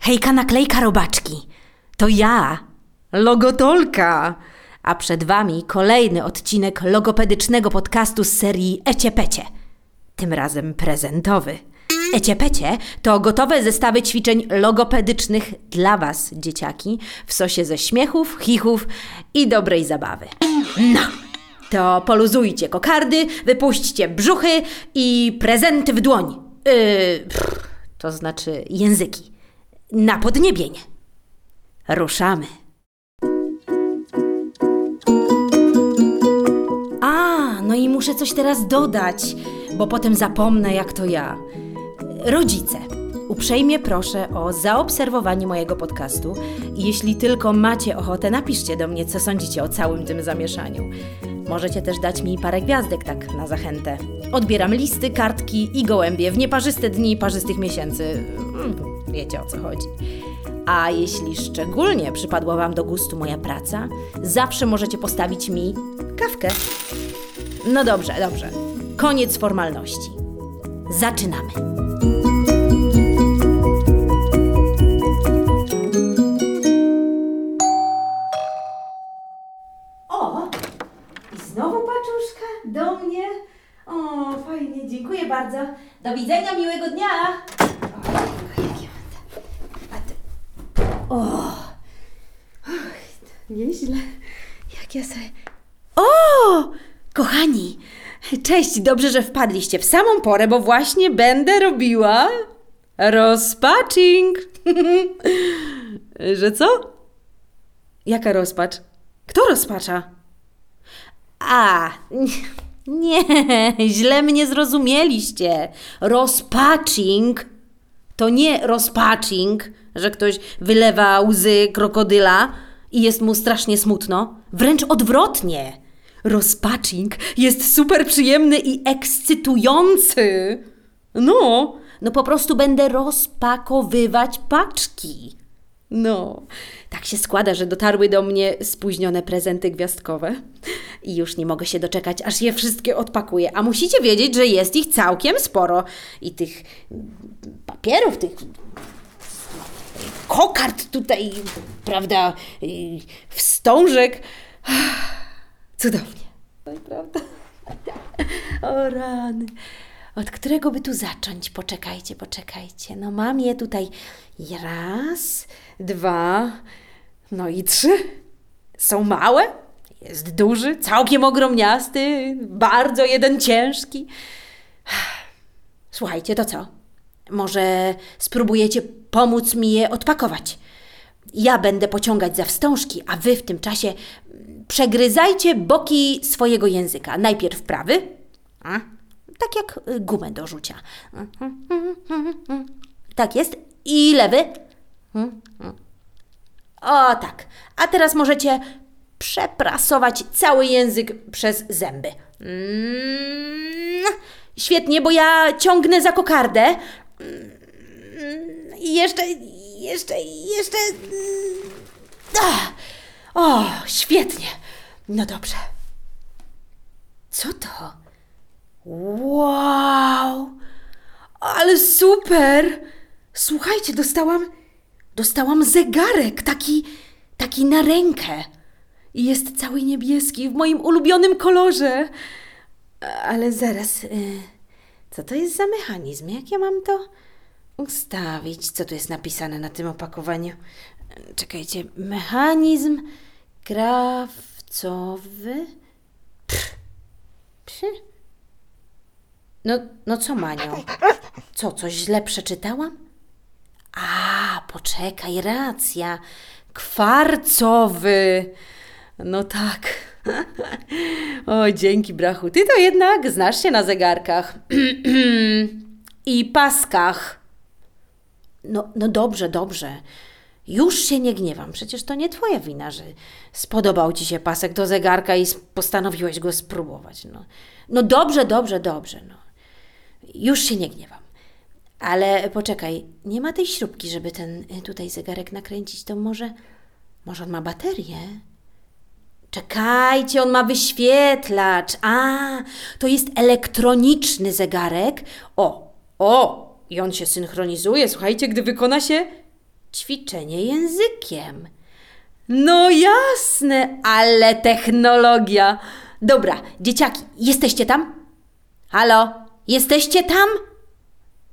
Hejka naklejka robaczki. To ja, Logotolka. A przed wami kolejny odcinek logopedycznego podcastu z serii Eciepecie. Tym razem prezentowy. Eciepecie to gotowe zestawy ćwiczeń logopedycznych dla was, dzieciaki, w sosie ze śmiechów, chichów i dobrej zabawy. No, to poluzujcie kokardy, wypuśćcie brzuchy i prezenty w dłoń. Yy, pff, to znaczy języki. Na podniebienie. Ruszamy. A, no i muszę coś teraz dodać, bo potem zapomnę, jak to ja. Rodzice, uprzejmie proszę o zaobserwowanie mojego podcastu jeśli tylko macie ochotę, napiszcie do mnie, co sądzicie o całym tym zamieszaniu. Możecie też dać mi parę gwiazdek, tak na zachętę. Odbieram listy, kartki i gołębie w nieparzyste dni parzystych miesięcy. Wiecie o co chodzi. A jeśli szczególnie przypadła Wam do gustu moja praca, zawsze możecie postawić mi kawkę. No dobrze, dobrze. Koniec formalności. Zaczynamy. O! Nieźle. Jak ja sobie... O! Kochani! Cześć, dobrze, że wpadliście w samą porę, bo właśnie będę robiła rozpaczing. że co? Jaka rozpacz? Kto rozpacza? A, nie, źle mnie zrozumieliście. Rozpaczing to nie rozpaczing, że ktoś wylewa łzy krokodyla i jest mu strasznie smutno. Wręcz odwrotnie. Rozpaczing jest super przyjemny i ekscytujący. No, no po prostu będę rozpakowywać paczki. No, tak się składa, że dotarły do mnie spóźnione prezenty gwiazdkowe i już nie mogę się doczekać, aż je wszystkie odpakuję. A musicie wiedzieć, że jest ich całkiem sporo i tych papierów, tych kokard tutaj, prawda, wstążek. Cudownie. Oj, prawda? O rany. Od którego by tu zacząć? Poczekajcie, poczekajcie. No mam je tutaj raz, dwa, no i trzy. Są małe, jest duży, całkiem ogromniasty, bardzo jeden ciężki. Słuchajcie, to co? Może spróbujecie pomóc mi je odpakować? Ja będę pociągać za wstążki, a wy w tym czasie przegryzajcie boki swojego języka. Najpierw prawy, a, tak jak y, gumę do rzucia. Tak jest. I lewy. O tak. A teraz możecie przeprasować cały język przez zęby. Mm, Świetnie, bo ja ciągnę za kokardę. I jeszcze, jeszcze, jeszcze. mm, Ah. O, świetnie. No dobrze. Co to? Wow! Ale super! Słuchajcie, dostałam. Dostałam zegarek, taki. taki na rękę. Jest cały niebieski, w moim ulubionym kolorze. Ale zaraz. y, Co to jest za mechanizm? Jak ja mam to ustawić? Co tu jest napisane na tym opakowaniu? Czekajcie. Mechanizm krawcowy. Pff. No, no co, Manio? Co, coś źle przeczytałam? A, poczekaj, racja. Kwarcowy. No tak. O, dzięki, brachu. Ty to jednak znasz się na zegarkach. I paskach. No, no dobrze, dobrze. Już się nie gniewam. Przecież to nie twoja wina, że spodobał ci się pasek do zegarka i postanowiłeś go spróbować. No, no dobrze, dobrze, dobrze. No. Już się nie gniewam. Ale poczekaj, nie ma tej śrubki, żeby ten y, tutaj zegarek nakręcić. To może, może on ma baterię? Czekajcie, on ma wyświetlacz. A, to jest elektroniczny zegarek. O, o, i on się synchronizuje. Słuchajcie, gdy wykona się ćwiczenie językiem. No jasne, ale technologia. Dobra, dzieciaki, jesteście tam? Halo, jesteście tam?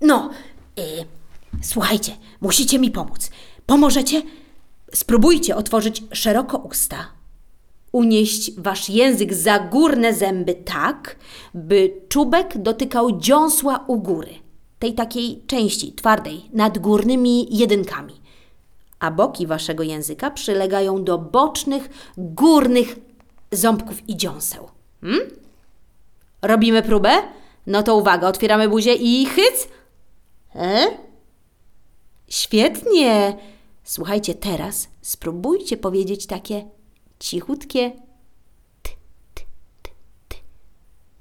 No, y, słuchajcie, musicie mi pomóc. Pomożecie? Spróbujcie otworzyć szeroko usta. Unieść wasz język za górne zęby tak, by czubek dotykał dziąsła u góry, tej takiej części twardej, nad górnymi jedynkami. A boki waszego języka przylegają do bocznych, górnych ząbków i dziąseł. Hmm? Robimy próbę? No to uwaga, otwieramy buzię i chyc. E? Świetnie. Słuchajcie, teraz spróbujcie powiedzieć takie cichutkie.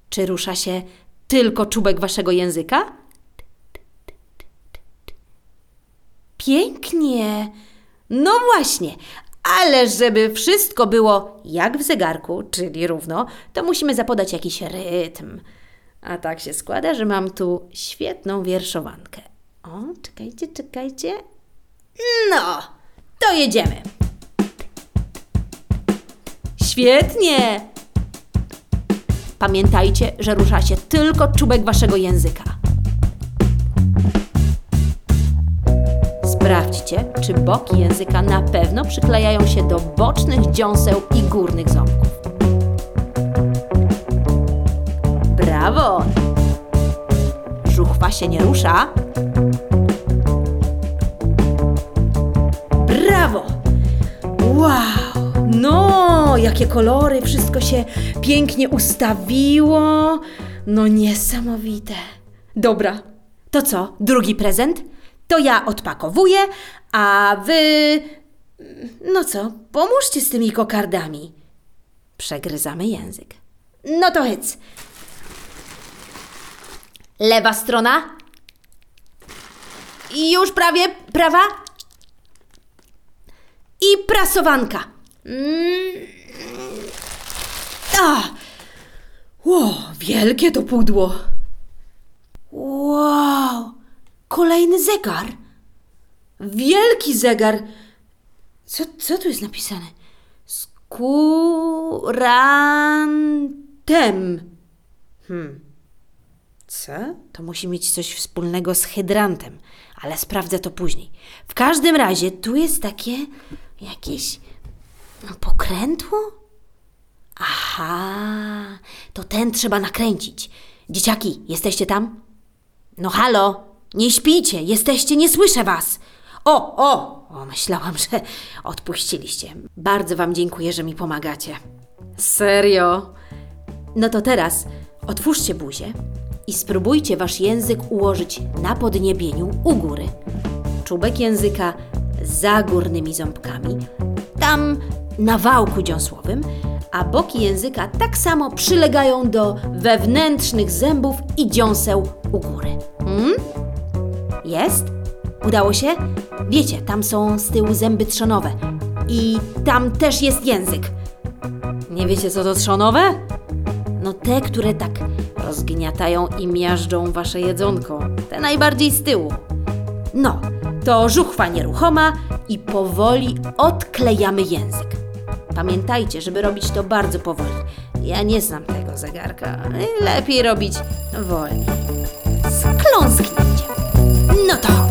Czy rusza się tylko czubek waszego języka? T, t, t, t, t, t. Pięknie. No właśnie, ale żeby wszystko było jak w zegarku, czyli równo, to musimy zapodać jakiś rytm. A tak się składa, że mam tu świetną wierszowankę. O, czekajcie, czekajcie. No, to jedziemy. Świetnie! Pamiętajcie, że rusza się tylko czubek waszego języka. Sprawdźcie, czy boki języka na pewno przyklejają się do bocznych dziąseł i górnych ząbków. Brawo! Żuchwa się nie rusza. Brawo! Wow! No, jakie kolory, wszystko się pięknie ustawiło. No niesamowite. Dobra, to co? Drugi prezent? To ja odpakowuję, a wy. No co, pomóżcie z tymi kokardami. Przegryzamy język. No to hyc. Lewa strona. I już prawie prawa. I prasowanka. Mm. A! Ło, wielkie to pudło. Wow, kolejny zegar. Wielki zegar. Co, co tu jest napisane? Skurantem. Hmm. Co? To musi mieć coś wspólnego z hydrantem, ale sprawdzę to później. W każdym razie tu jest takie jakieś pokrętło? Aha, to ten trzeba nakręcić. Dzieciaki, jesteście tam? No halo, nie śpijcie, jesteście, nie słyszę was. O, o, o, myślałam, że odpuściliście. Bardzo wam dziękuję, że mi pomagacie. Serio? No to teraz otwórzcie buzię i spróbujcie wasz język ułożyć na podniebieniu u góry. Czubek języka za górnymi ząbkami, tam na wałku dziąsłowym, a boki języka tak samo przylegają do wewnętrznych zębów i dziąseł u góry. Hmm? Jest? Udało się? Wiecie, tam są z tyłu zęby trzonowe i tam też jest język. Nie wiecie, co to trzonowe? No te, które tak rozgniatają i miażdżą wasze jedzonko. Te najbardziej z tyłu. No, to żuchwa nieruchoma i powoli odklejamy język. Pamiętajcie, żeby robić to bardzo powoli. Ja nie znam tego zegarka. Lepiej robić wolniej. Skląsknijcie. No to.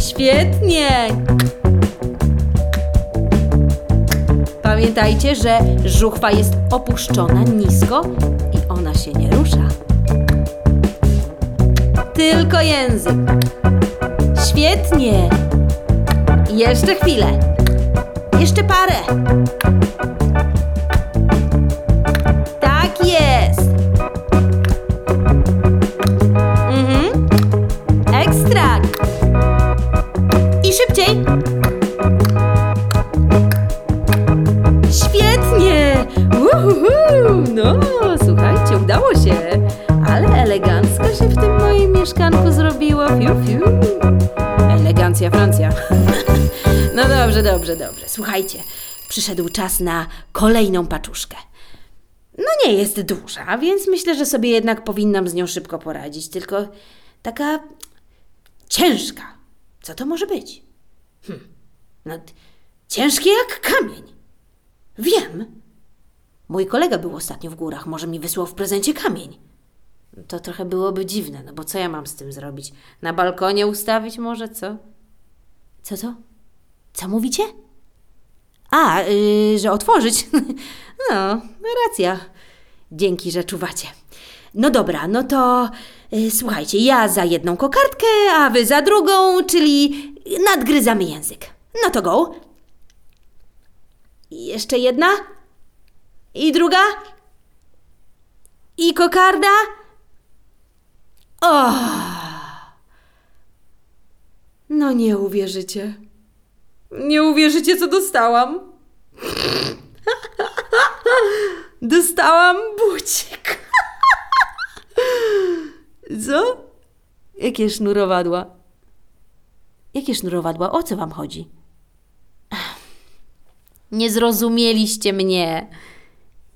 Świetnie! Pamiętajcie, że żuchwa jest opuszczona nisko i ona się nie rusza. Tylko język. Świetnie! Jeszcze chwilę. Jeszcze parę. I szybciej. Świetnie! Uhuhu! No, słuchajcie, udało się. Ale elegancko się w tym moim mieszkanku zrobiło. Fiu, fiu. Elegancja Francja. No dobrze, dobrze, dobrze. Słuchajcie, przyszedł czas na kolejną paczuszkę. no nie jest duża, więc myślę, że sobie jednak powinnam z nią szybko poradzić. Tylko taka ciężka. Co to może być? Hm. No, ciężkie jak kamień. Wiem. Mój kolega był ostatnio w górach, może mi wysłał w prezencie kamień. To trochę byłoby dziwne, no bo co ja mam z tym zrobić? Na balkonie ustawić może, co? Co to? Co mówicie? A, yy, że otworzyć. no, racja. Dzięki, że czuwacie. No dobra, no to słuchajcie, ja za jedną kokardkę, a wy za drugą, czyli nadgryzamy język. No to go. Jeszcze jedna. I druga. I kokarda. O! No nie uwierzycie. Nie uwierzycie, co dostałam. Dostałam bucik. Co? Jakie sznurowadła? Jakie sznurowadła? O co wam chodzi? Nie zrozumieliście mnie.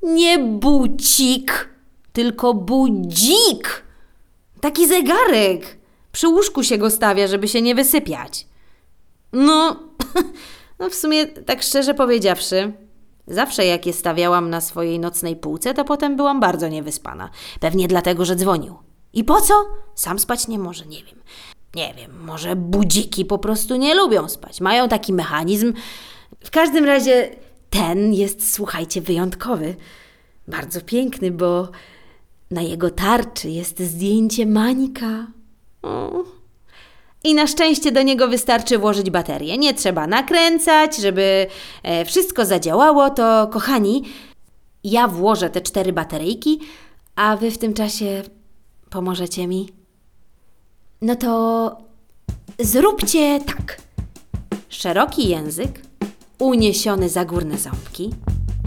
Nie bucik, tylko budzik. Taki zegarek. Przy łóżku się go stawia, żeby się nie wysypiać. No, no w sumie, tak szczerze powiedziawszy, zawsze jak je stawiałam na swojej nocnej półce, to potem byłam bardzo niewyspana. Pewnie dlatego, że dzwonił. I po co? Sam spać nie może, nie wiem. Nie wiem, może budziki po prostu nie lubią spać. Mają taki mechanizm. W każdym razie ten jest, słuchajcie, wyjątkowy. Bardzo piękny, bo na jego tarczy jest zdjęcie Mańka. O. I na szczęście do niego wystarczy włożyć baterię. Nie trzeba nakręcać, żeby e, wszystko zadziałało. To, kochani, ja włożę te cztery bateryjki, a wy w tym czasie pomożecie mi. No to zróbcie tak. Szeroki język, uniesiony za górne ząbki,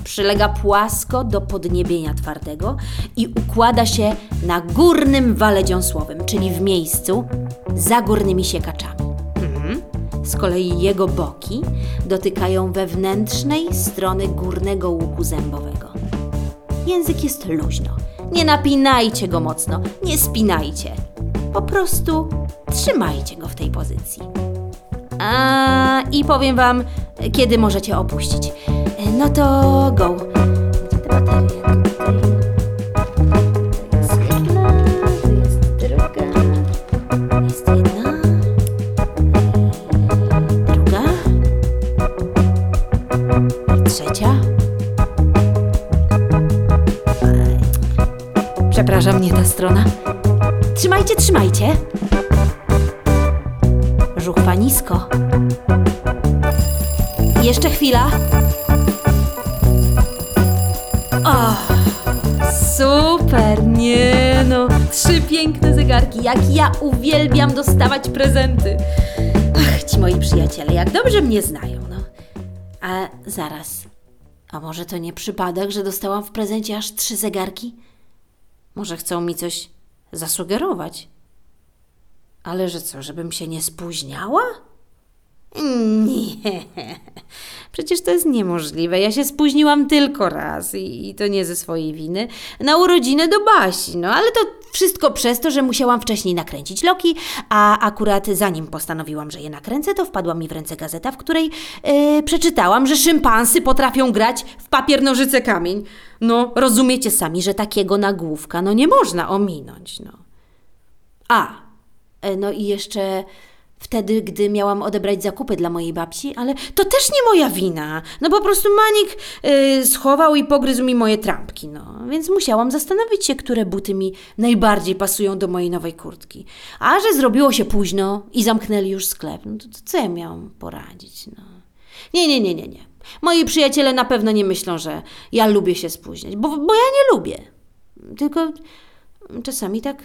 przylega płasko do podniebienia twardego i układa się na górnym wale dziąsłowym, czyli w miejscu za górnymi siekaczami. Mhm. Z kolei jego boki dotykają wewnętrznej strony górnego łuku zębowego. Język jest luźno. Nie napinajcie go mocno, nie spinajcie. Po prostu trzymajcie go w tej pozycji. A i powiem wam, kiedy możecie opuścić. No to go. Gdzie te baterie? Trzymajcie, trzymajcie. Żuchwa nisko. Jeszcze chwila. O, super, nie no. Trzy piękne zegarki. Jak ja uwielbiam dostawać prezenty. Ach, ci moi przyjaciele, jak dobrze mnie znają, no. A zaraz. A może to nie przypadek, że dostałam w prezencie aż trzy zegarki? Może chcą mi coś zasugerować? Ale że co, żebym się nie spóźniała? Nie, przecież to jest niemożliwe. Ja się spóźniłam tylko raz i, i to nie ze swojej winy. Na urodziny do Basi, no ale to wszystko przez to, że musiałam wcześniej nakręcić loki, a akurat zanim postanowiłam, że je nakręcę, to wpadła mi w ręce gazeta, w której yy, przeczytałam, że szympansy potrafią grać w papier, nożyce, kamień. No, rozumiecie sami, że takiego nagłówka no nie można ominąć, no. A, no i jeszcze wtedy, gdy miałam odebrać zakupy dla mojej babci, ale to też nie moja wina. No po prostu Manik y, schował i pogryzł mi moje trampki, no. Więc musiałam zastanowić się, które buty mi najbardziej pasują do mojej nowej kurtki. A że zrobiło się późno i zamknęli już sklep, no to, to co ja miałam poradzić, no. Nie, nie, nie, nie, nie. Moi przyjaciele na pewno nie myślą, że ja lubię się spóźniać, bo, bo ja nie lubię. Tylko czasami tak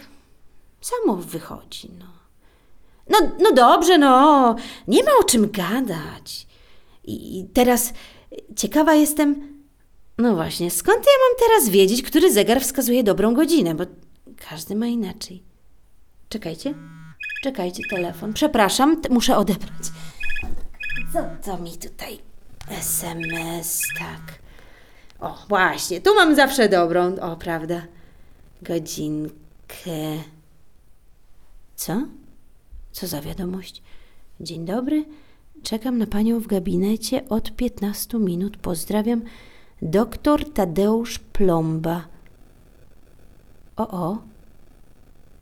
samo wychodzi, no. No, no dobrze, no, nie ma o czym gadać. I teraz ciekawa jestem, no właśnie, skąd ja mam teraz wiedzieć, który zegar wskazuje dobrą godzinę, bo każdy ma inaczej. Czekajcie, czekajcie, telefon. Przepraszam, muszę odebrać. Co to mi tutaj SMS, tak. O, właśnie, tu mam zawsze dobrą, o, prawda? Godzinkę. Co? Co za wiadomość? Dzień dobry. Czekam na panią w gabinecie od 15 minut. Pozdrawiam. Doktor Tadeusz Plomba. O, o.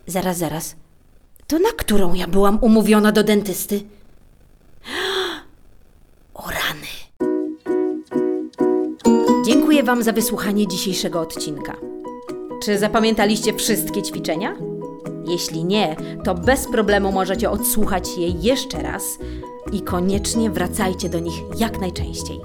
Zaraz, zaraz. To na którą ja byłam umówiona do dentysty? O rany. Dziękuję Wam za wysłuchanie dzisiejszego odcinka. Czy zapamiętaliście wszystkie ćwiczenia? Jeśli nie, to bez problemu możecie odsłuchać je jeszcze raz i koniecznie wracajcie do nich jak najczęściej.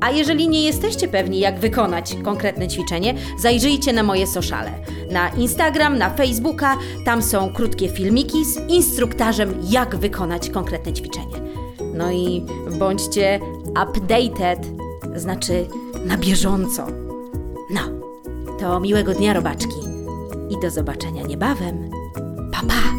A jeżeli nie jesteście pewni, jak wykonać konkretne ćwiczenie, zajrzyjcie na moje sociale. Na Instagram, na Facebooka, tam są krótkie filmiki z instruktarzem, jak wykonać konkretne ćwiczenie. No i bądźcie updated, znaczy na bieżąco. No, to miłego dnia, robaczki. I do zobaczenia niebawem. 爸爸。